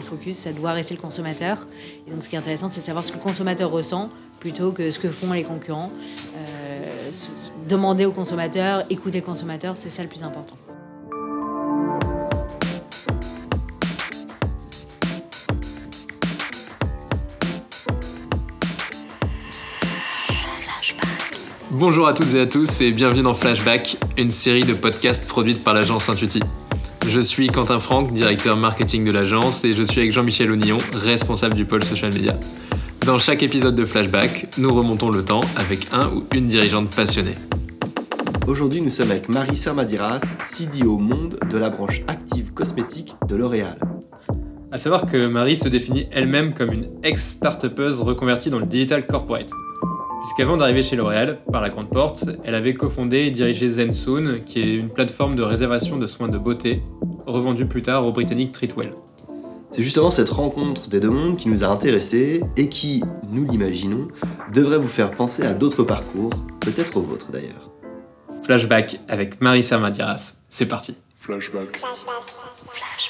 le focus, ça doit rester le consommateur. Et donc ce qui est intéressant, c'est de savoir ce que le consommateur ressent plutôt que ce que font les concurrents. Euh, demander au consommateur, écouter le consommateur, c'est ça le plus important. Bonjour à toutes et à tous et bienvenue dans Flashback, une série de podcasts produite par l'agence Intuiti. Je suis Quentin Franck, directeur marketing de l'agence, et je suis avec Jean-Michel Ognillon, responsable du pôle social media. Dans chaque épisode de Flashback, nous remontons le temps avec un ou une dirigeante passionnée. Aujourd'hui, nous sommes avec Marie Sermadiras, CDO Monde de la branche active cosmétique de L'Oréal. À savoir que Marie se définit elle-même comme une ex-startupeuse reconvertie dans le digital corporate. Puisqu'avant d'arriver chez L'Oréal, par la grande porte, elle avait cofondé et dirigé Zensoon, qui est une plateforme de réservation de soins de beauté, revendue plus tard au britannique Treatwell. C'est justement cette rencontre des deux mondes qui nous a intéressés et qui, nous l'imaginons, devrait vous faire penser à d'autres parcours, peut-être au vôtre d'ailleurs. Flashback avec Marie Samadiras. C'est parti. Flashback. Flashback. Flashback.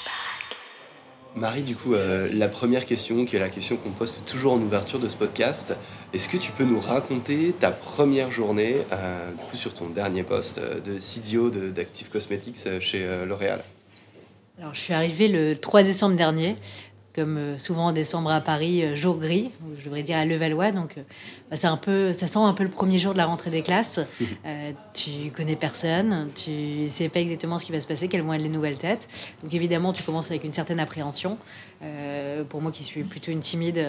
Marie, du coup, euh, la première question, qui est la question qu'on poste toujours en ouverture de ce podcast, est-ce que tu peux nous raconter ta première journée, euh, du coup, sur ton dernier poste euh, de CDO d'Active Cosmetics chez L'Oréal? Alors, je suis arrivée le 3 décembre dernier comme euh, souvent en décembre à Paris, euh, jour gris, je devrais dire à Levallois. Donc, euh, bah, c'est un peu, ça sent un peu le premier jour de la rentrée des classes. tu connais personne, tu sais pas exactement ce qui va se passer, quelles vont être les nouvelles têtes. Donc, évidemment, tu commences avec une certaine appréhension. pour moi qui suis plutôt une timide,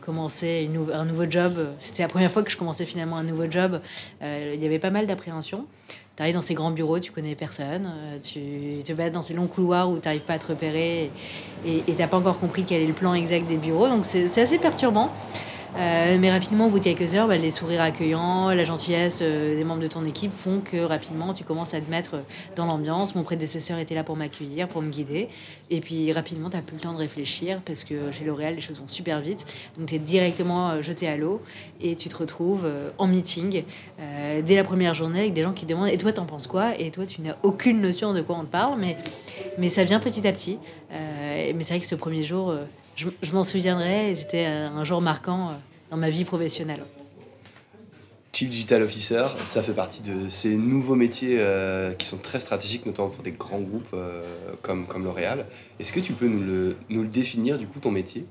commencer un nouveau job, c'était la première fois que je commençais finalement un nouveau job. Il y avait pas mal d'appréhension tu arrives dans ces grands bureaux, tu connais personne, euh, tu te bats dans ces longs couloirs où tu n'arrives pas à te repérer et tu n'as pas encore compris quel est le plan exact des bureaux. Donc c'est assez perturbant. Euh, mais rapidement, au bout de quelques heures, bah, les sourires accueillants, la gentillesse euh, des membres de ton équipe font que rapidement, tu commences à te mettre dans l'ambiance. Mon prédécesseur était là pour m'accueillir, pour me guider. Et puis rapidement, tu n'as plus le temps de réfléchir parce que chez L'Oréal, les choses vont super vite. Donc tu es directement jeté à l'eau et tu te retrouves en meeting dès la première journée avec des gens qui demandent Et toi, t'en penses quoi? Et toi, tu n'as aucune notion de quoi on te parle, mais, mais ça vient petit à petit. mais c'est vrai que ce premier jour, je, m'en souviendrai. C'était euh, un jour marquant euh, dans ma vie professionnelle. Chief Digital Officer, ça fait partie de ces nouveaux métiers euh, qui sont très stratégiques, notamment pour des grands groupes comme, comme L'Oréal. Est-ce que tu peux nous le, nous le définir, du coup, ton métier?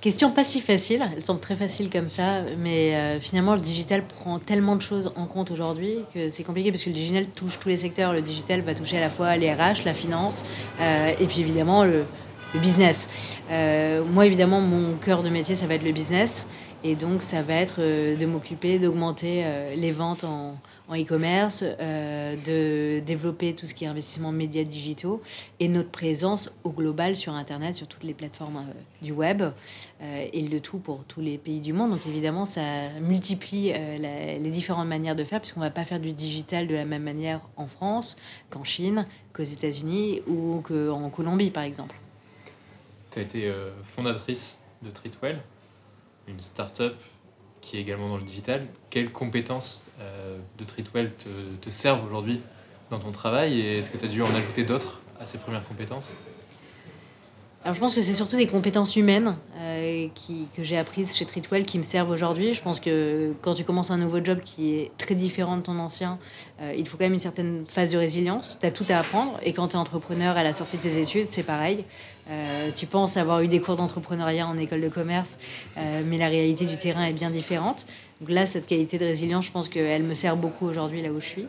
Question pas si facile, elle semble très facile comme ça, mais finalement le digital prend tellement de choses en compte aujourd'hui que c'est compliqué parce que le digital touche tous les secteurs. Le digital va toucher à la fois les RH, la finance, et puis évidemment le, le business. Euh, moi, évidemment, mon cœur de métier, ça va être le business. Et donc, ça va être euh, de m'occuper d'augmenter euh, les ventes en, e-commerce, de développer tout ce qui est investissement médias digitaux et notre présence au global sur Internet, sur toutes les plateformes du web, et le tout pour tous les pays du monde. Donc évidemment, ça multiplie les différentes manières de faire, puisqu'on ne va pas faire du digital de la même manière en France qu'en Chine, qu'aux États-Unis ou qu'en Colombie, par exemple tu as été euh, fondatrice de Treatwell, une start-up qui est également dans le digital. Quelles compétences euh, de Treatwell te, te servent aujourd'hui dans ton travail et est-ce que tu as dû en ajouter d'autres à ces premières compétences? Alors, je pense que c'est surtout des compétences humaines euh, que j'ai apprises chez Treatwell qui me servent aujourd'hui. Je pense que quand tu commences un nouveau job qui est très différent de ton ancien, euh, il faut quand même une certaine phase de résilience. Tu as tout à apprendre. Et quand tu es entrepreneur à la sortie de tes études, c'est pareil. Euh, tu penses avoir eu des cours d'entrepreneuriat en école de commerce, mais la réalité du terrain est bien différente. Donc là, cette qualité de résilience, je pense qu'elle me sert beaucoup aujourd'hui là où je suis.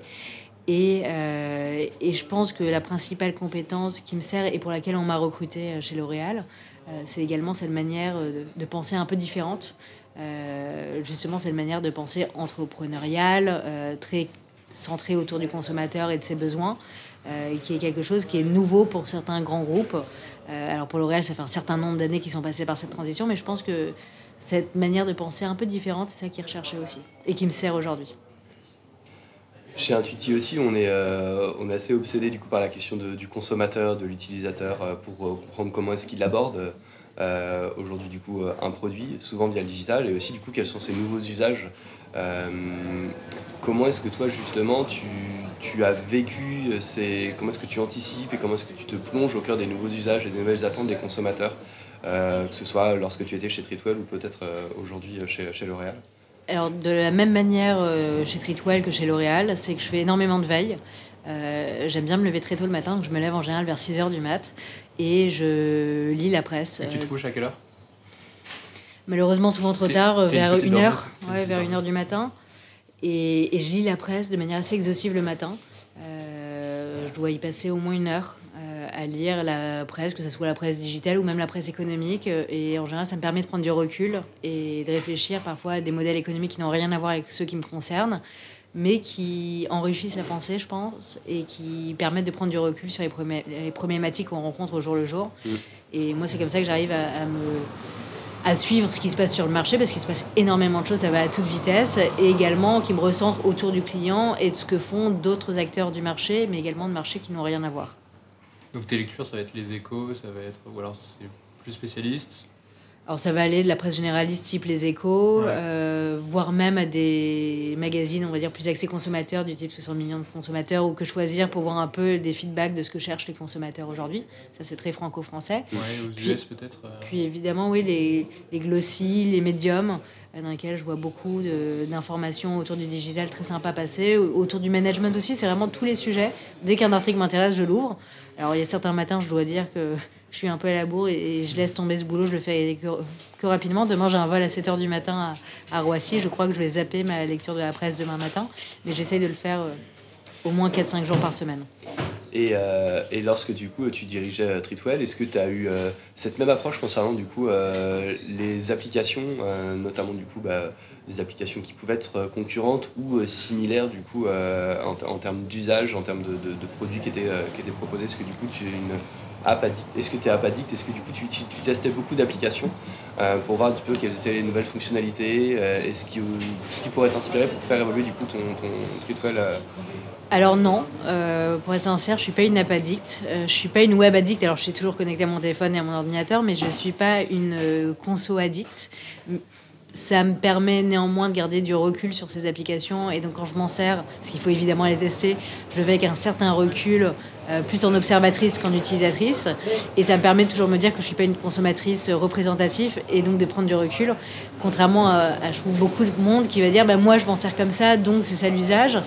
Et, euh, et, je pense que la principale compétence qui me sert et pour laquelle on m'a recruté euh, chez L'Oréal, euh, c'est également cette manière de, penser un peu différente. justement, cette manière de penser entrepreneuriale, très centrée autour du consommateur et de ses besoins, qui est quelque chose qui est nouveau pour certains grands groupes. alors pour L'Oréal, ça fait un certain nombre d'années qu'ils sont passés par cette transition, mais je pense que cette manière de penser un peu différente, c'est ça qu'ils recherchaient aussi et qui me sert aujourd'hui. Chez Intuiti aussi, on est, euh, on est assez obsédé du coup par la question du consommateur, de l'utilisateur, euh, pour euh, comprendre comment est-ce qu'il aborde aujourd'hui du coup un produit, souvent via le digital, et aussi du coup quels sont ces nouveaux usages. Comment est-ce que toi justement tu, as vécu ces, comment est-ce que tu anticipes et comment est-ce que tu te plonges au cœur des nouveaux usages et des nouvelles attentes des consommateurs, que ce soit lorsque tu étais chez Treatwell ou peut-être aujourd'hui chez, chez L'Oréal? Alors, de la même manière euh, chez Treatwell que chez L'Oréal, c'est que je fais énormément de veille. Euh, j'aime bien me lever très tôt le matin, donc je me lève en général vers 6h du mat et je lis la presse. Et tu te couches à quelle heure? Malheureusement, souvent trop tard, vers 1h, ouais, vers 1h du matin. Et, et, je lis la presse de manière assez exhaustive le matin. Euh, je dois y passer au moins une heure à lire la presse, que ce soit la presse digitale ou même la presse économique. Et en général, ça me permet de prendre du recul et de réfléchir parfois à des modèles économiques qui n'ont rien à voir avec ceux qui me concernent, mais qui enrichissent la pensée, je pense, et qui permettent de prendre du recul sur les, problématiques qu'on rencontre au jour le jour. Mm. Et moi, c'est comme ça que j'arrive à, me à suivre ce qui se passe sur le marché parce qu'il se passe énormément de choses, ça va à toute vitesse, et également qui me recentre autour du client et de ce que font d'autres acteurs du marché, mais également de marchés qui n'ont rien à voir. Donc tes lectures, ça va être les échos, ça va être. Ou alors c'est plus spécialiste alors ça va aller de la presse généraliste type Les Échos, euh, voire même à des magazines, on va dire, plus axés consommateurs, du type 60 millions de consommateurs, ou que choisir pour voir un peu des feedbacks de ce que cherchent les consommateurs aujourd'hui. Ça c'est très franco-français. Ouais, aux US peut-être. Euh. Puis évidemment, oui, les, les glossies, les médiums, euh, dans lesquels je vois beaucoup d'informations autour du digital très sympa passer, autour du management aussi, c'est vraiment tous les sujets. Dès qu'un article m'intéresse, je l'ouvre. Alors il y a certains matins, je dois dire que je suis un peu à la bourre et, je laisse tomber ce boulot, je le fais que, rapidement. Demain, j'ai un vol à 7h du matin à, Roissy. Je crois que je vais zapper ma lecture de la presse demain matin, mais j'essaye de le faire euh, au moins 4-5 jours par semaine. Et, euh, et, lorsque du coup tu dirigeais euh, Treatwell, est-ce que tu as eu cette même approche concernant du coup les applications, notamment du coup bah, des applications qui pouvaient être concurrentes ou similaires du coup en, termes d'usage, en termes de, produits qui étaient, qui étaient proposés? Est-ce que du coup tu as une est-ce que tu es app addict? Est-ce que du coup tu, testais beaucoup d'applications euh, pour voir un petit peu quelles étaient les nouvelles fonctionnalités euh, et ce qui, ce qui pourrait t'inspirer pour faire évoluer du coup ton, ton Treatwell euh? Alors non, pour être sincère, je suis pas une app addict, je suis pas une web addict. Alors je suis toujours connectée à mon téléphone et à mon ordinateur, mais je suis pas une conso addict ça me permet néanmoins de garder du recul sur ces applications. Et donc, quand je m'en sers, parce qu'il faut évidemment les tester, je le fais avec un certain recul, euh, plus en observatrice qu'en utilisatrice. Et ça me permet de toujours me dire que je ne suis pas une consommatrice représentative et donc de prendre du recul. Contrairement à, je trouve, beaucoup de monde qui va dire bah, Moi, je m'en sers comme ça, donc c'est ça l'usage.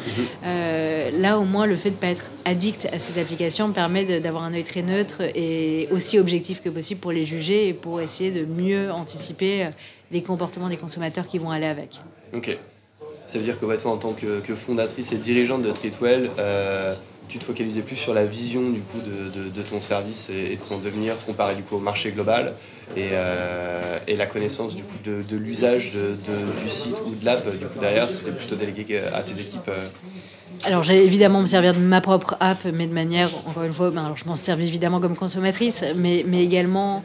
Euh, là, au moins, le fait de ne pas être addict à ces applications permet d'avoir un œil très neutre et aussi objectif que possible pour les juger et pour essayer de mieux anticiper les comportements des consommateurs qui vont aller avec. Ok. Ça veut dire que toi, en tant que, fondatrice et dirigeante de Treatwell, euh, tu te focalisais plus sur la vision du coup de, ton service et, de son devenir comparé du coup au marché global et, euh, la connaissance du coup de, l'usage du site ou de l'app du coup derrière c'était plutôt délégué à tes équipes euh. alors j'ai évidemment me servir de ma propre app mais de manière encore une fois ben, alors je m'en sers évidemment comme consommatrice mais, mais également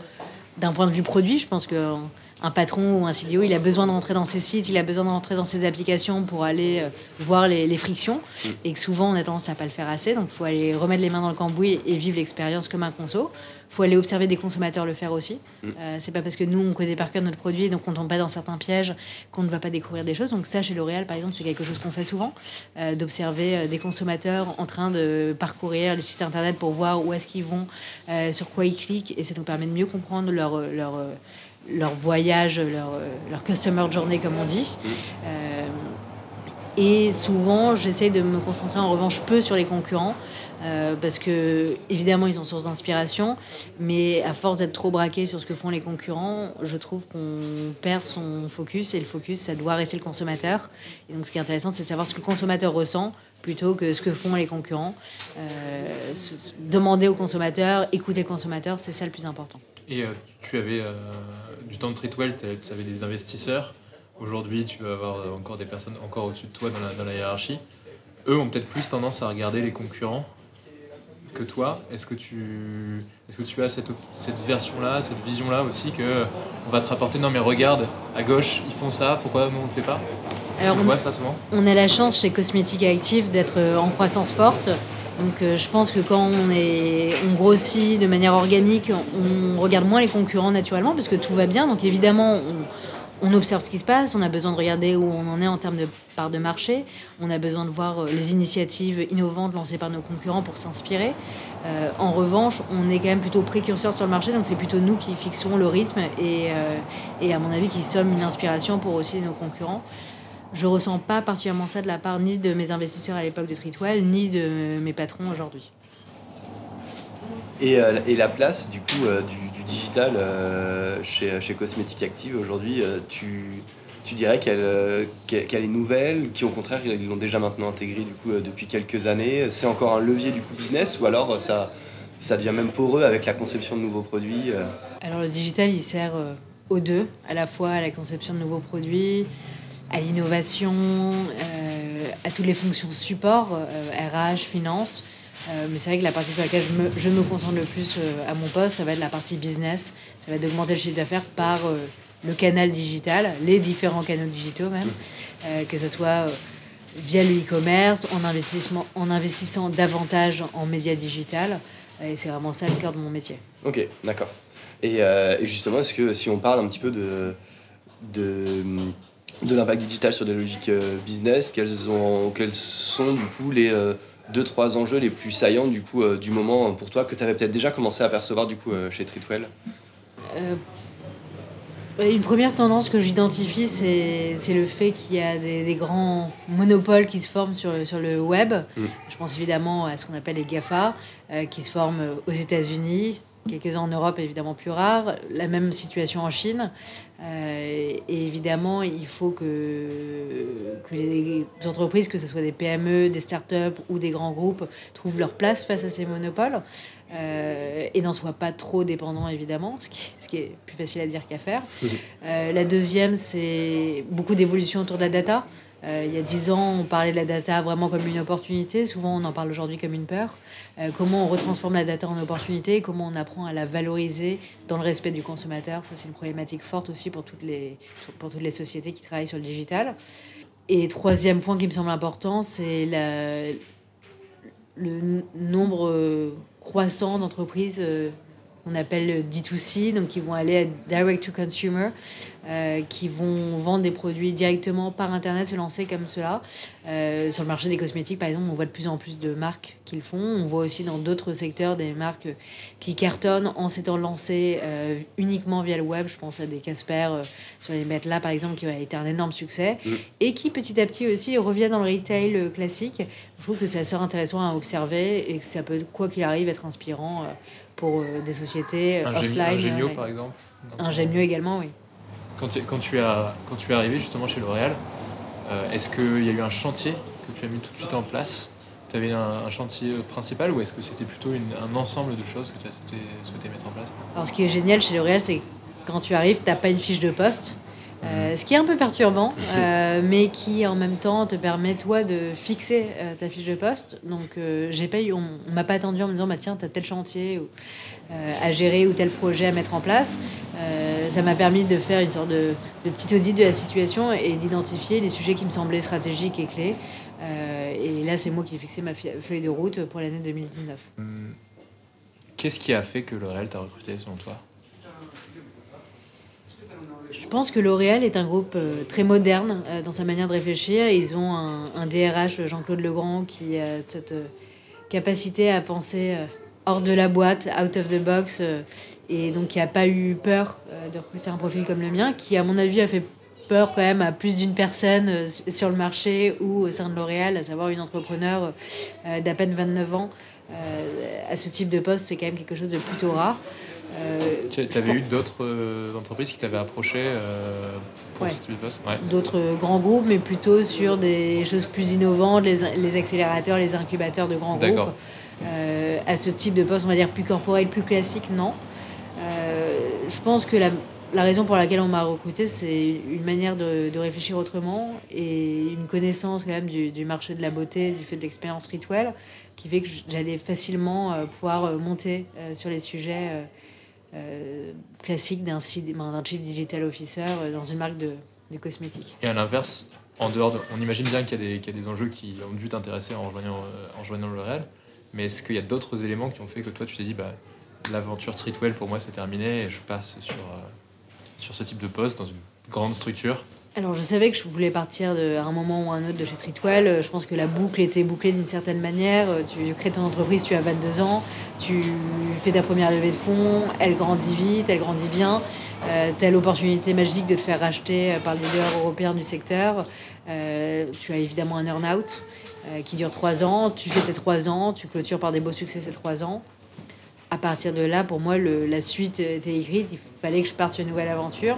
d'un point de vue produit je pense que un patron ou un CDO, il a besoin de rentrer dans ses sites, il a besoin de rentrer dans ses applications pour aller euh, voir les, frictions. Mm. Et que souvent, on a tendance à pas le faire assez. Donc, il faut aller remettre les mains dans le cambouis et vivre l'expérience comme un conso. Il faut aller observer des consommateurs le faire aussi. Mm. Euh, c'est pas parce que nous, on connaît par cœur notre produit, donc on tombe pas dans certains pièges, qu'on ne va pas découvrir des choses. Donc, ça, chez L'Oréal, par exemple, c'est quelque chose qu'on fait souvent, euh, d'observer des consommateurs en train de parcourir les sites internet pour voir où est-ce qu'ils vont, sur quoi ils cliquent. Et ça nous permet de mieux comprendre leur. leur leur voyage, leur, leur customer journey, comme on dit. Euh, et souvent, j'essaie de me concentrer en revanche peu sur les concurrents. Euh, parce que évidemment ils sont source d'inspiration, mais à force d'être trop braqué sur ce que font les concurrents, je trouve qu'on perd son focus et le focus ça doit rester le consommateur. Et donc ce qui est intéressant c'est de savoir ce que le consommateur ressent plutôt que ce que font les concurrents. Euh, demander au consommateur, écouter le consommateur, c'est ça le plus important. Et tu avais du temps de Treatwell, tu avais des investisseurs. Aujourd'hui, tu vas avoir encore des personnes encore au-dessus de toi dans la, hiérarchie. Eux ont peut-être plus tendance à regarder les concurrents que toi. Est-ce que tu, est-ce que tu as cette, cette version-là, cette vision-là aussi que on va te rapporter non mais regarde à gauche ils font ça, pourquoi nous on le fait pas? Alors, on, voit ça souvent. On a la chance chez Cosmétique Active d'être en croissance forte Donc je pense que quand on, grossit de manière organique, on regarde moins les concurrents naturellement parce que tout va bien. Donc évidemment, on, observe ce qui se passe, on a besoin de regarder où on en est en termes de part de marché, on a besoin de voir euh, les initiatives innovantes lancées par nos concurrents pour s'inspirer. Euh, en revanche, on est quand même plutôt précurseur sur le marché, donc c'est plutôt nous qui fixons le rythme euh, et, à mon avis qui sommes une inspiration pour aussi nos concurrents. Je ressens pas particulièrement ça de la part ni de mes investisseurs à l'époque de Tritwell, ni de mes patrons aujourd'hui. Et, et, la place du coup du, digital euh, chez, chez Cosmétique Active aujourd'hui, euh, tu, tu dirais euh, qu'elle est nouvelle, qui au contraire ils l'ont déjà maintenant intégrée du coup depuis quelques années. C'est encore un levier du coup business ou alors ça, ça devient même poreux avec la conception de nouveaux produits Alors le digital il sert aux deux, à la fois à la conception de nouveaux produits, à l'innovation, à toutes les fonctions support, RH, finance. Euh, mais c'est vrai que la partie sur laquelle je me, concentre le plus euh, à mon poste, ça va être la partie business. Ça va être d'augmenter le chiffre d'affaires par euh, le canal digital, les différents canaux digitaux même, que ce soit via le e-commerce, en, en investissant davantage en médias digital. Et c'est vraiment ça le cœur de mon métier. Ok, d'accord. Et, et, justement, est-ce que si on parle un petit peu de, de, de l'impact digital sur des logiques business, quels, ont, quels sont du coup les deux, trois enjeux les plus saillants du, coup, euh, du moment pour toi que tu avais peut-être déjà commencé à percevoir du coup, euh, chez Tritwell euh, Une première tendance que j'identifie, c'est le fait qu'il y a des, grands monopoles qui se forment sur, sur le web. Mm. Je pense évidemment à ce qu'on appelle les GAFA, qui se forment aux États-Unis, quelques-uns en Europe évidemment plus rares, la même situation en Chine. Euh, et évidemment, il faut que, que les entreprises, que ce soit des PME, des startups ou des grands groupes, trouvent leur place face à ces monopoles euh, et n'en soient pas trop dépendants évidemment, ce qui, ce qui est plus facile à dire qu'à faire. Euh, la deuxième, c'est beaucoup d'évolution autour de la data. Euh, il y a dix ans, on parlait de la data vraiment comme une opportunité. Souvent, on en parle aujourd'hui comme une peur. Euh, comment on retransforme la data en opportunité? Comment on apprend à la valoriser dans le respect du consommateur? Ça, c'est une problématique forte aussi pour toutes, les, sociétés qui travaillent sur le digital. Et troisième point qui me semble important, c'est le nombre croissant d'entreprises euh, on appelle D2C, donc qui vont aller à direct to consumer, euh, qui vont vendre des produits directement par Internet, se lancer comme cela. Euh, sur le marché des cosmétiques, par exemple, on voit de plus en plus de marques qui le font. On voit aussi dans d'autres secteurs des marques qui cartonnent en s'étant lancées euh, uniquement via le web. Je pense à des Casper sur les là, par exemple, qui a été un énorme succès mm. et qui petit à petit aussi revient dans le retail classique. Je trouve que c'est assez intéressant à observer et que ça peut, quoi qu'il arrive, être inspirant pour euh, des sociétés un offline. Un Gemio, par exemple Un Gemio également, oui. Quand tu, quand, tu as, quand tu es arrivé justement chez L'Oréal, euh, est-ce qu'il y a eu un chantier que tu as mis tout de suite en place? Tu avais un, chantier principal ou est-ce que c'était plutôt un ensemble de choses que tu as souhaité, mettre en place? Alors ce qui est génial chez L'Oréal, c'est quand tu arrives, tu n'as pas une fiche de poste. Euh, ce qui est un peu perturbant, euh, mais qui en même temps te permet toi de fixer euh, ta fiche de poste. Donc j'ai pas eu, on, m'a pas attendu en me disant bah tiens t'as tel chantier ou, à gérer ou tel projet à mettre en place. ça m'a permis de faire une sorte de, de petit audit de la situation et d'identifier les sujets qui me semblaient stratégiques et clés. et là c'est moi qui ai fixé ma feuille de route pour l'année 2019. Hum, qu'est-ce qui a fait que L'Oréal t'a recruté selon toi? Je pense que L'Oréal est un groupe euh, très moderne euh, dans sa manière de réfléchir. Ils ont un, DRH, Jean-Claude Legrand, qui a cette euh, capacité à penser hors de la boîte, out of the box, et donc qui n'a pas eu peur de recruter un profil comme le mien, qui à mon avis a fait peur quand même à plus d'une personne sur le marché ou au sein de L'Oréal, à savoir une entrepreneur d'à peine 29 ans. à ce type de poste, c'est quand même quelque chose de plutôt rare. Euh, tu avais eu d'autres euh, entreprises qui t'avaient approché euh, pour ce type de poste? D'autres grands groupes, mais plutôt sur des choses plus innovantes, les, les accélérateurs, les incubateurs de grands groupes. à ce type de poste, on va dire plus corporel, plus classique, non. je pense que la, la, raison pour laquelle on m'a recruté, c'est une manière de, de, réfléchir autrement et une connaissance quand même du, du marché de la beauté, du fait de l'expérience rituelle, qui fait que j'allais facilement pouvoir monter sur les sujets classique d'un chief digital officer euh, dans une marque de, de cosmétiques. Et à l'inverse, en dehors on imagine bien qu'il y, a des enjeux qui ont dû t'intéresser en rejoignant, euh, rejoignant L'Oréal, Mais est-ce qu'il y a d'autres éléments qui ont fait que toi, tu t'es dit, bah, l'aventure Treatwell, pour moi, c'est terminé et je passe sur ce type de poste dans une grande structure alors, je savais que je voulais partir à un moment ou à un autre de chez Tritwell. Je pense que la boucle était bouclée d'une certaine manière. Tu crées ton entreprise, tu as 22 ans, tu fais ta première levée de fonds, elle grandit vite, elle grandit bien. Euh, tu as l'opportunité magique de te faire racheter par le leader européen du secteur. Euh, tu as évidemment un earn-out euh, qui dure 3 ans. Tu fais tes 3 ans, tu clôtures par des beaux succès ces 3 ans. À partir de là, pour moi, la suite était écrite. Il fallait que je parte sur une nouvelle aventure.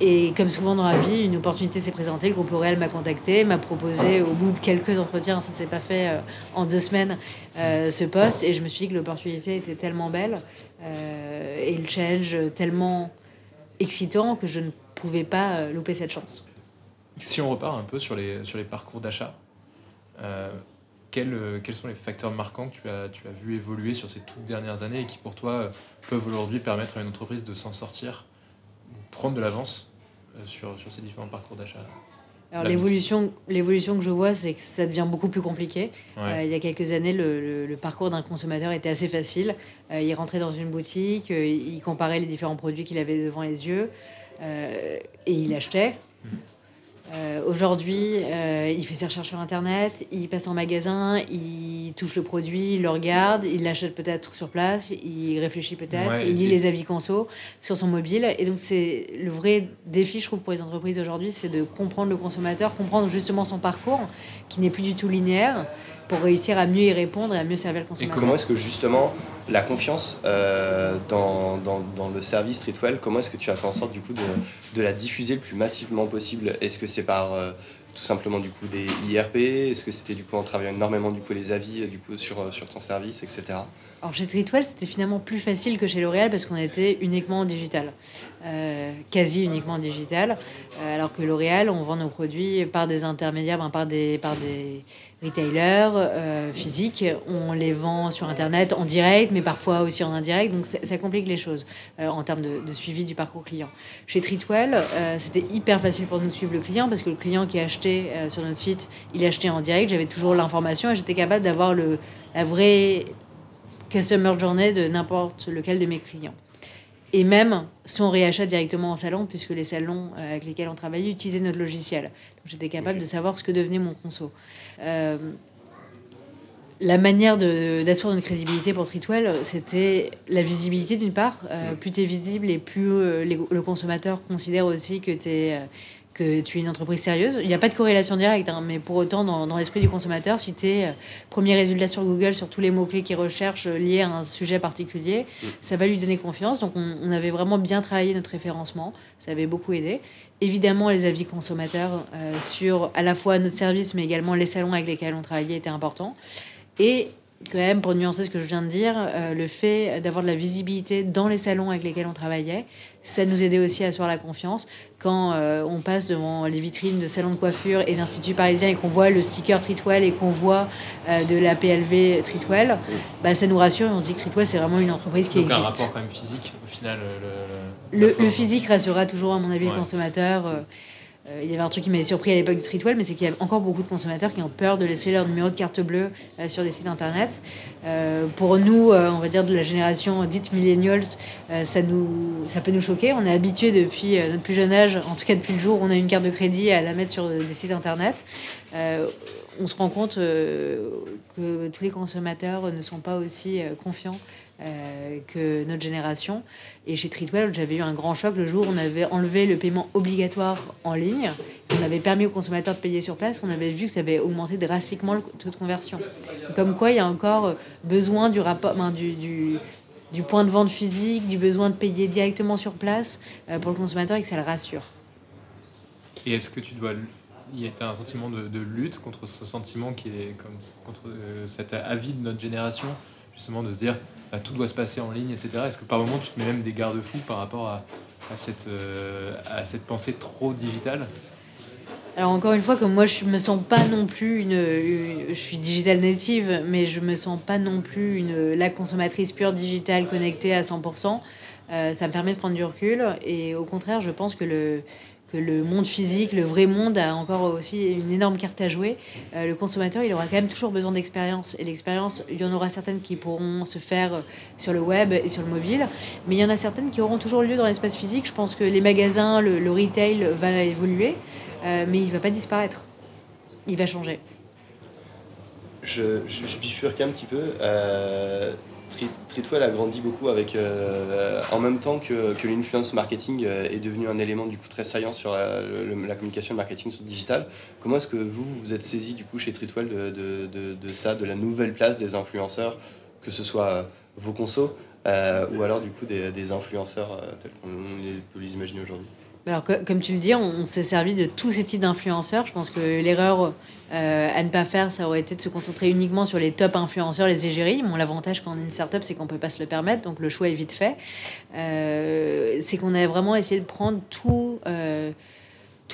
Et comme souvent dans la vie, une opportunité s'est présentée. Le groupe L'Oréal m'a contacté, m'a proposé au bout de quelques entretiens, ça ne s'est pas fait euh, en deux semaines, euh, ce poste. Et je me suis dit que l'opportunité était tellement belle euh, et le challenge tellement excitant que je ne pouvais pas louper cette chance. Si on repart un peu sur les, sur les parcours d'achat, quels, quels, sont les facteurs marquants que tu as, tu as vu évoluer sur ces toutes dernières années et qui pour toi peuvent aujourd'hui permettre à une entreprise de s'en sortir prendre de l'avance euh, sur, sur ces différents parcours d'achat alors l'évolution, l'évolution que je vois, c'est que ça devient beaucoup plus compliqué. Euh, il y a quelques années, le, le, parcours d'un consommateur était assez facile. Euh, il rentrait dans une boutique, il comparait les différents produits qu'il avait devant les yeux et il achetait. Euh, aujourd'hui, euh, il fait ses recherches sur Internet, il passe en magasin, il touche le produit, il le regarde, il l'achète peut-être sur place, il réfléchit peut-être, il lit les avis conso sur son mobile. Et donc, c'est le vrai défi, je trouve, pour les entreprises aujourd'hui, c'est de comprendre le consommateur, comprendre justement son parcours, qui n'est plus du tout linéaire, pour réussir à mieux y répondre et à mieux servir le consommateur. Et comment est-ce que justement la confiance euh, dans, dans, dans, le service Streetwell, comment est-ce que tu as fait en sorte du coup de, de la diffuser le plus massivement possible? Est-ce que c'est par euh, tout simplement du coup des IRP Est-ce que c'était du coup en travaillant énormément du coup les avis du coup sur, sur ton service, etc. Alors chez Streetwell, c'était finalement plus facile que chez L'Oréal parce qu'on était uniquement en digital, euh, quasi uniquement en digital, alors que L'Oréal, on vend nos produits par des intermédiaires, ben, par des par des retailers euh, physiques. On les vend sur Internet en direct, mais parfois aussi en indirect. Donc ça complique les choses euh, en termes de, suivi du parcours client. Chez Treatwell, euh, c'était hyper facile pour nous suivre le client parce que le client qui a acheté sur notre site, il achetait en direct. J'avais toujours l'information et j'étais capable d'avoir la vraie customer journey de n'importe lequel de mes clients et même son réachat directement en salon, puisque les salons euh, avec lesquels on travaillait utilisaient notre logiciel. Donc j'étais capable de savoir ce que devenait mon conso. Euh, la manière d'assurer une crédibilité pour Tritwell, c'était la visibilité d'une part. Euh, plus tu es visible et plus le consommateur considère aussi que tu es que tu es une entreprise sérieuse. Il n'y a pas de corrélation directe, hein, mais pour autant, dans, dans l'esprit du consommateur, si tu es euh, premier résultat sur Google sur tous les mots-clés qu'il recherche euh, liés à un sujet particulier, mm. ça va lui donner confiance. Donc, on, avait vraiment bien travaillé notre référencement. Ça avait beaucoup aidé. Évidemment, les avis consommateurs euh, sur à la fois notre service, mais également les salons avec lesquels on travaillait étaient importants. Et quand même, pour nuancer ce que je viens de dire, le fait d'avoir de la visibilité dans les salons avec lesquels on travaillait, ça nous aidait aussi à asseoir la confiance. Quand euh, on passe devant les vitrines de salons de coiffure et d'instituts parisiens et qu'on voit le sticker Tritwell et qu'on voit euh, de la PLV Tritwell, bah, ça nous rassure et on se dit que Tritwell, c'est vraiment une entreprise qui Donc existe. un rapport quand même physique, au final. Le, le, physique rassurera toujours, à mon avis, le consommateur. Euh, il y avait un truc qui m'avait surpris à l'époque du Streetwell, mais c'est qu'il y a encore beaucoup de consommateurs qui ont peur de laisser leur numéro de carte bleue euh, sur des sites internet. Euh, pour nous, on va dire de la génération dite millennials, ça, ça peut nous choquer. On est habitué depuis notre plus jeune âge, en tout cas depuis le jour où on a une carte de crédit, à la mettre sur des sites internet. on se rend compte que tous les consommateurs ne sont pas aussi confiants euh, que notre génération. Et chez Treatwell, j'avais eu un grand choc le jour où on avait enlevé le paiement obligatoire en ligne. On avait permis aux consommateurs de payer sur place. On avait vu que ça avait augmenté drastiquement le taux de conversion. Comme quoi, il y a encore besoin du rapport, du, du, point de vente physique, du besoin de payer directement sur place euh, pour le consommateur et que ça le rassure. Et est-ce que tu dois il y a un sentiment de, de, lutte contre ce sentiment qui est comme contre euh, cet avis de notre génération justement de se dire bah, tout doit se passer en ligne, etc. Est-ce que par moment tu te mets même des garde-fous par rapport à, cette, euh, à cette pensée trop digitale? Alors encore une fois, comme moi je me sens pas non plus une, je suis digital native, mais je me sens pas non plus une la consommatrice pure digitale connectée à 100%. Euh, ça me permet de prendre du recul et au contraire, je pense que le que le monde physique, le vrai monde, a encore aussi une énorme carte à jouer. Euh, le consommateur, il aura quand même toujours besoin d'expérience. Et l'expérience, il y en aura certaines qui pourront se faire sur le web et sur le mobile, mais il y en a certaines qui auront toujours lieu dans l'espace physique. Je pense que les magasins, le, retail va évoluer, euh, mais il ne va pas disparaître. Il va changer. Je, bifurque un petit peu. Euh, Tritwell a grandi beaucoup avec, euh, en même temps que, l'influence marketing euh, est devenu un élément du coup très saillant sur la, communication marketing digital. Comment est-ce que vous vous êtes saisi du coup chez Tritwell de, de, ça, de la nouvelle place des influenceurs, que ce soit vos consos ou alors du coup des, des influenceurs tels qu'on peut les imaginer aujourd'hui? Alors, comme tu le dis, on, s'est servi de tous ces types d'influenceurs. Je pense que l'erreur euh, à ne pas faire, ça aurait été de se concentrer uniquement sur les top influenceurs, les égéries. Bon, l'avantage quand on est une startup, c'est qu'on peut pas se le permettre, donc le choix est vite fait. Euh, c'est qu'on a vraiment essayé de prendre tout. Euh,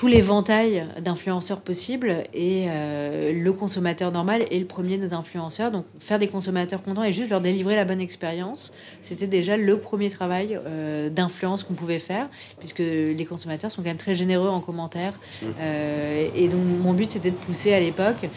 tous les ventails d'influenceurs possibles et euh, le consommateur normal est le premier de nos influenceurs. Donc faire des consommateurs contents et juste leur délivrer la bonne expérience, c'était déjà le premier travail euh, d'influence qu'on pouvait faire, puisque les consommateurs sont quand même très généreux en commentaire. Mmh. Euh, et donc mon but c'était de pousser à l'époque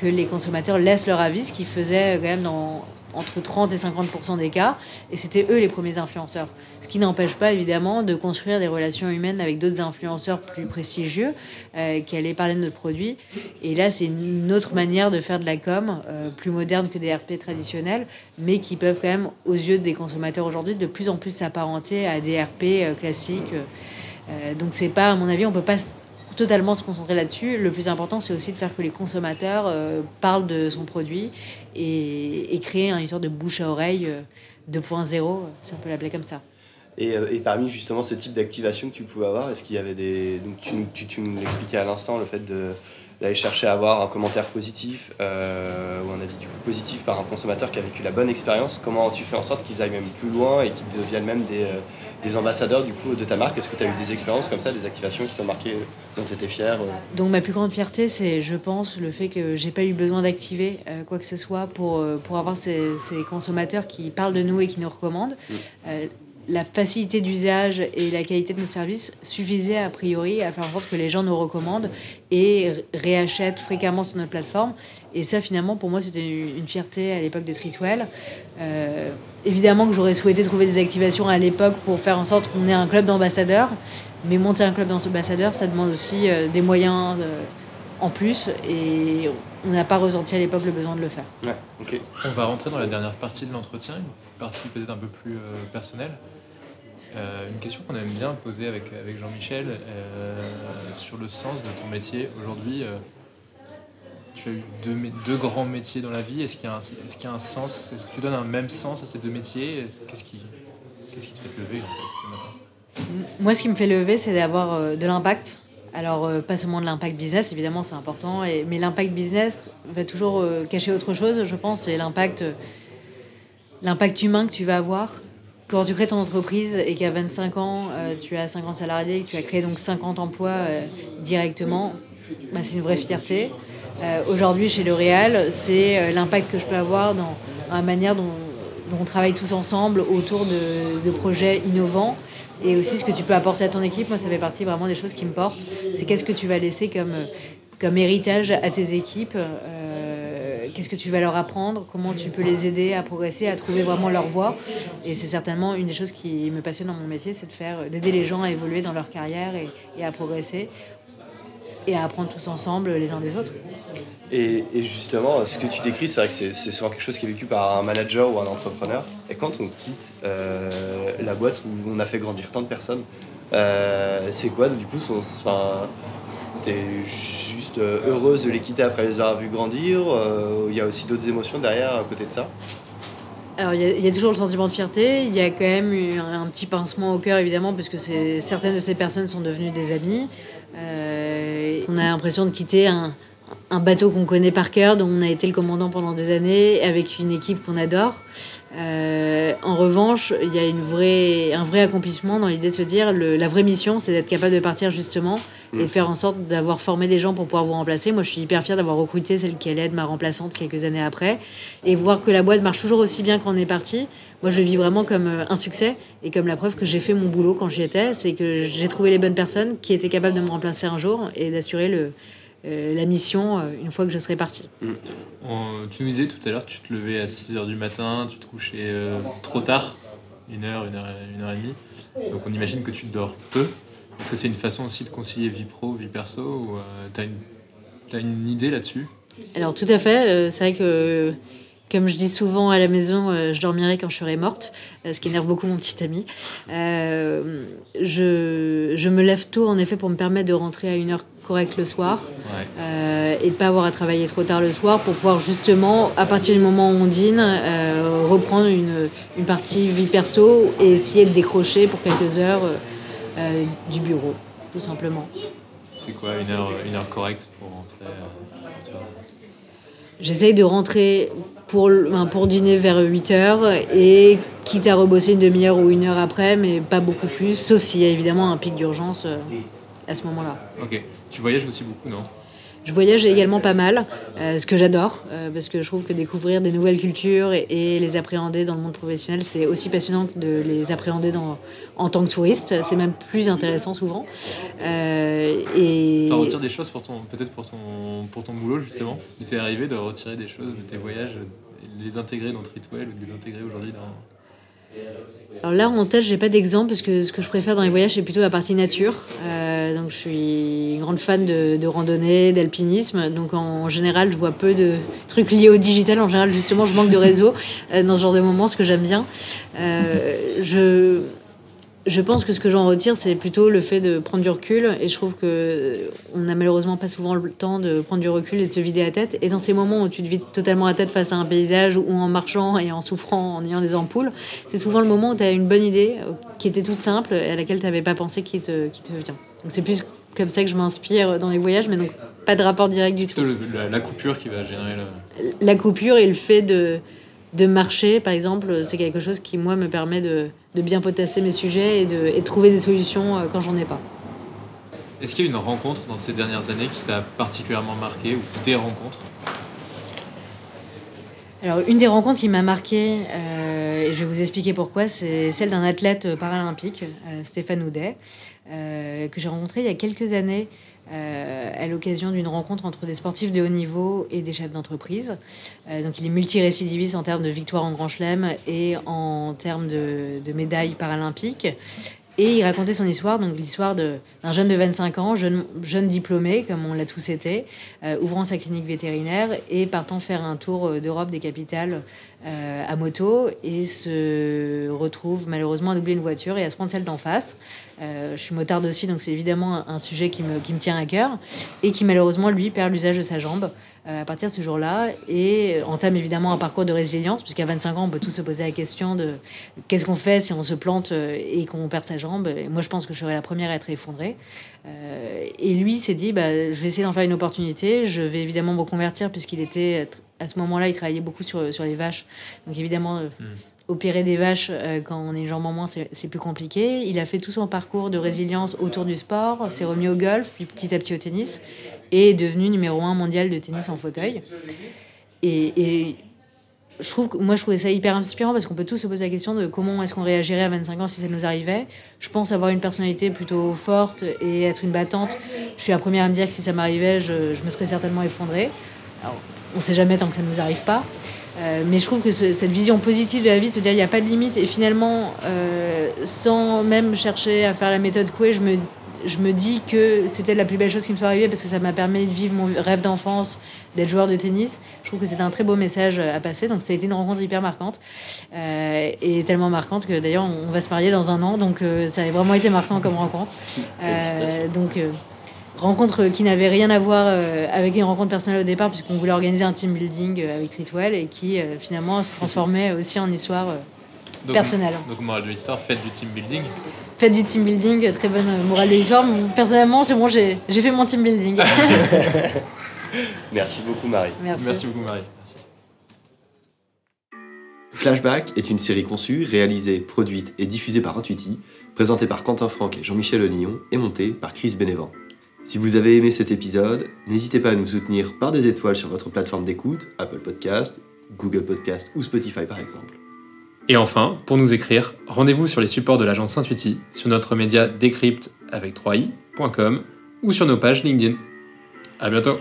que les consommateurs laissent leur avis, ce qu'ils faisaient quand même dans entre 30 et 50 des cas, et c'était eux les premiers influenceurs. Ce qui n'empêche pas évidemment de construire des relations humaines avec d'autres influenceurs plus prestigieux euh, qui allaient parler de notre produit. Et là, c'est une autre manière de faire de la com, euh, plus moderne que des RP traditionnels, mais qui peuvent quand même, aux yeux des consommateurs aujourd'hui, de plus en plus s'apparenter à des RP euh, classiques. Donc c'est pas, à mon avis, on peut pas totalement se concentrer là-dessus. Le plus important, c'est aussi de faire que les consommateurs euh, parlent de son produit et, créer une sorte de bouche à oreille 2.0, euh, si on peut l'appeler comme ça. Et, euh, et, parmi justement ce type d'activation que tu pouvais avoir, est-ce qu'il y avait des... Donc tu, tu nous l'expliquais à l'instant, le fait de d'aller chercher à avoir un commentaire positif euh, ou un avis du coup positif par un consommateur qui a vécu la bonne expérience, comment tu fais en sorte qu'ils aillent même plus loin et qu'ils deviennent même des, euh, des, ambassadeurs du coup de ta marque? Est-ce que tu as eu des expériences comme ça, des activations qui t'ont marqué, dont tu étais fier euh? Donc ma plus grande fierté, c'est je pense le fait que j'ai pas eu besoin d'activer quoi que ce soit pour, pour avoir ces, ces, consommateurs qui parlent de nous et qui nous recommandent. Mm la facilité d'usage et la qualité de nos services suffisaient a priori à faire en sorte que les gens nous recommandent et réachètent fréquemment sur notre plateforme. Et ça, finalement, pour moi, c'était une fierté à l'époque de Treatwell. Euh, évidemment que j'aurais souhaité trouver des activations à l'époque pour faire en sorte qu'on ait un club d'ambassadeurs. Mais monter un club d'ambassadeurs, ça demande aussi euh, des moyens euh, en plus. Et on n'a pas ressenti à l'époque le besoin de le faire. Ouais, On va rentrer dans la dernière partie de l'entretien, une partie peut-être un peu plus personnelle. Euh, une question qu'on aime bien poser avec, avec Jean-Michel euh, sur le sens de ton métier. Aujourd'hui, euh, tu as eu deux, deux, grands métiers dans la vie. Est-ce qu'il y, est qu'il y, a un sens? Est-ce que tu donnes un même sens à ces deux métiers? Qu'est-ce qui, qu'est-ce qui te fait lever en fait, Moi, ce qui me fait lever, c'est d'avoir de l'impact. Alors, pas seulement de l'impact business, évidemment, c'est important, mais l'impact business va toujours cacher autre chose, je pense, c'est l'impact, l'impact humain que tu vas avoir quand tu crées ton entreprise et qu'à 25 ans, euh, tu as 50 salariés que tu as créé donc 50 emplois euh, directement, bah, c'est une vraie fierté. Euh, aujourd'hui, chez L'Oréal, c'est l'impact que je peux avoir dans la manière dont, on travaille tous ensemble autour de, projets innovants et aussi ce que tu peux apporter à ton équipe. Moi, ça fait partie vraiment des choses qui me portent. C'est qu'est-ce que tu vas laisser comme, héritage à tes équipes qu'est-ce que tu vas leur apprendre, comment tu peux les aider à progresser, à trouver vraiment leur voie. Et c'est certainement une des choses qui me passionne dans mon métier, c'est de faire, d'aider les gens à évoluer dans leur carrière et, à progresser et à apprendre tous ensemble les uns des autres. Et, justement, ce que tu décris, c'est vrai que c'est souvent quelque chose qui est vécu par un manager ou un entrepreneur. Et quand on quitte euh, la boîte où on a fait grandir tant de personnes, euh, c'est quoi du coup son, enfin, T'es juste euh, heureuse de les quitter après les avoir vus grandir Il y a aussi d'autres émotions derrière à côté de ça? Alors, il y, a toujours le sentiment de fierté. Il y a quand même un, un petit pincement au cœur, évidemment, parce que certaines de ces personnes sont devenues des amis. On a l'impression de quitter un, un bateau qu'on connaît par cœur, dont on a été le commandant pendant des années, avec une équipe qu'on adore. en revanche, il y a une vraie, un vrai accomplissement dans l'idée de se dire le, la vraie mission, c'est d'être capable de partir justement et faire en sorte d'avoir formé des gens pour pouvoir vous remplacer. Moi, je suis hyper fière d'avoir recruté celle qui allait être ma remplaçante quelques années après et voir que la boîte marche toujours aussi bien qu'on est parti. Moi, je le vis vraiment comme euh, un succès et comme la preuve que j'ai fait mon boulot quand j'y étais. C'est que j'ai trouvé les bonnes personnes qui étaient capables de me remplacer un jour et d'assurer le, euh, la mission euh, une fois que je serai parti. tu nous disais tout à l'heure que tu te levais à 6 h du matin, tu te couchais trop tard, une heure, une heure, une heure et demie. Donc on imagine que tu dors peu. Est-ce que c'est une façon aussi de concilier vie pro, vie perso ou tu as, as, une idée là-dessus? Alors tout à fait. c'est vrai que comme je dis souvent à la maison, euh, je dormirai quand je serai morte, euh, ce qui énerve beaucoup mon petit ami. Euh, je, je, me lève tôt, en effet, pour me permettre de rentrer à une heure correcte le soir et de pas avoir à travailler trop tard le soir pour pouvoir justement, à partir du moment où on dîne, reprendre une, une, partie vie perso et essayer de décrocher pour quelques heures du bureau, tout simplement. C'est quoi une heure, une heure correcte pour rentrer J'essaye de rentrer pour, pour dîner vers 8 heures et quitte à rebosser une demi-heure ou une heure après, mais pas beaucoup plus, sauf s'il y a évidemment un pic d'urgence euh, à ce moment-là. Ok. Tu voyages aussi beaucoup, non? Je voyage également pas mal, euh, ce que j'adore, euh, parce que je trouve que découvrir des nouvelles cultures et, les appréhender dans le monde professionnel, c'est aussi passionnant que de les appréhender dans, en tant que touriste. C'est même plus intéressant souvent. Euh, et... Tu retires des choses pour ton, peut-être pour ton, pour ton boulot, justement? Il t'est arrivé de retirer des choses de tes voyages, et les intégrer dans Tritwell ou de les intégrer aujourd'hui dans alors là, en tête, j'ai pas d'exemple parce que ce que je préfère dans les voyages, c'est plutôt la partie nature. Euh, donc, je suis une grande fan de, randonnée, d'alpinisme. Donc, en, général, je vois peu de trucs liés au digital. En général, justement, je manque de réseau euh, dans ce genre de moments, ce que j'aime bien. Euh, je je pense que ce que j'en retire, c'est plutôt le fait de prendre du recul. Et je trouve que on n'a malheureusement pas souvent le temps de prendre du recul et de se vider la tête. Et dans ces moments où tu te vides totalement la tête face à un paysage ou en marchant et en souffrant, en ayant des ampoules, c'est souvent le moment où tu as une bonne idée euh, qui était toute simple et à laquelle tu n'avais pas pensé qui te, qui te vient. Donc c'est plus comme ça que je m'inspire dans les voyages, mais donc pas de rapport direct du tout. La, la coupure qui va générer le... La coupure et le fait de de marcher, par exemple, c'est quelque chose qui, moi, me permet de, bien potasser mes sujets et de, trouver des solutions euh, quand j'en ai pas. Est-ce qu'il y a une rencontre dans ces dernières années qui t'a particulièrement marqué ou des rencontres? Alors, une des rencontres qui m'a marqué, euh, et je vais vous expliquer pourquoi, c'est celle d'un athlète paralympique, euh, Stéphane Houdet, que j'ai rencontré il y a quelques années euh, à l'occasion d'une rencontre entre des sportifs de haut niveau et des chefs d'entreprise. Euh, donc il est multirécidiviste en termes de victoire en Grand Chelem et en termes de, de médailles paralympiques. Et il racontait son histoire, donc l'histoire d'un jeune de 25 ans, jeune, jeune diplômé, comme on l'a tous été, euh, ouvrant sa clinique vétérinaire et partant faire un tour euh, d'Europe des capitales euh, à moto et se retrouve malheureusement à doubler une voiture et à se prendre celle d'en face. je suis motarde aussi, donc c'est évidemment un, sujet qui me, qui me tient à cœur et qui malheureusement, lui, perd l'usage de sa jambe. Euh, à partir de ce jour-là et entame évidemment un parcours de résilience, puisqu'à 25 ans, on peut tous se poser la question de qu'est-ce qu'on fait si on se plante euh, et qu'on perd sa jambe. Et moi, je pense que je serais la première à être effondrée. Euh, et lui s'est dit, bah, je vais essayer d'en faire une opportunité. Je vais évidemment me convertir, puisqu'il était, à ce moment-là, il travaillait beaucoup sur, sur les vaches. Donc évidemment, hmm. Opérer des vaches quand on est une jambe en moins, c'est plus compliqué. Il a fait tout son parcours de résilience autour du sport, s'est remis au golf, puis petit à petit au tennis et est devenu numéro un mondial de tennis en fauteuil. Et, je trouve, moi, je trouvais ça hyper inspirant parce qu'on peut tous se poser la question de comment est-ce qu'on réagirait à 25 ans si ça nous arrivait. Je pense avoir une personnalité plutôt forte et être une battante. Je suis la première à me dire que si ça m'arrivait, je, je, me serais certainement effondrée. Alors, on ne sait jamais tant que ça ne nous arrive pas. Euh, mais je trouve que cette vision positive de la vie, de se dire il n'y a pas de limite, et finalement, euh, sans même chercher à faire la méthode Coué, je me je me dis que c'était la plus belle chose qui me soit arrivée parce que ça m'a permis de vivre mon rêve d'enfance, d'être joueur de tennis. Je trouve que c'était un très beau message à passer. Donc ça a été une rencontre hyper marquante. Euh, et tellement marquante que d'ailleurs on va se marier dans un an. Donc euh, ça a vraiment été marquant comme rencontre. Euh, donc rencontre qui n'avait rien à voir avec une rencontre personnelle au départ puisqu'on voulait organiser un team building avec Tritwell et qui finalement se transformait aussi en histoire personnelle. Donc morale de l'histoire, faites du team building faites du team building, très bonne morale de l'histoire. Personnellement, c'est bon, j'ai fait mon team building. Merci beaucoup, Marie. Merci, beaucoup, Marie. Flashback est une série conçue, réalisée, produite et diffusée par Intuiti, présentée par Quentin Franck et Jean-Michel Onillon et montée par Chris Bénévent. Si vous avez aimé cet épisode, n'hésitez pas à nous soutenir par des étoiles sur votre plateforme d'écoute, Apple Podcast, Google Podcast ou Spotify par exemple. Et enfin, pour nous écrire, rendez-vous sur les supports de l'agence Intuiti, sur notre média Decrypt avec 3i.com ou sur nos pages LinkedIn. À bientôt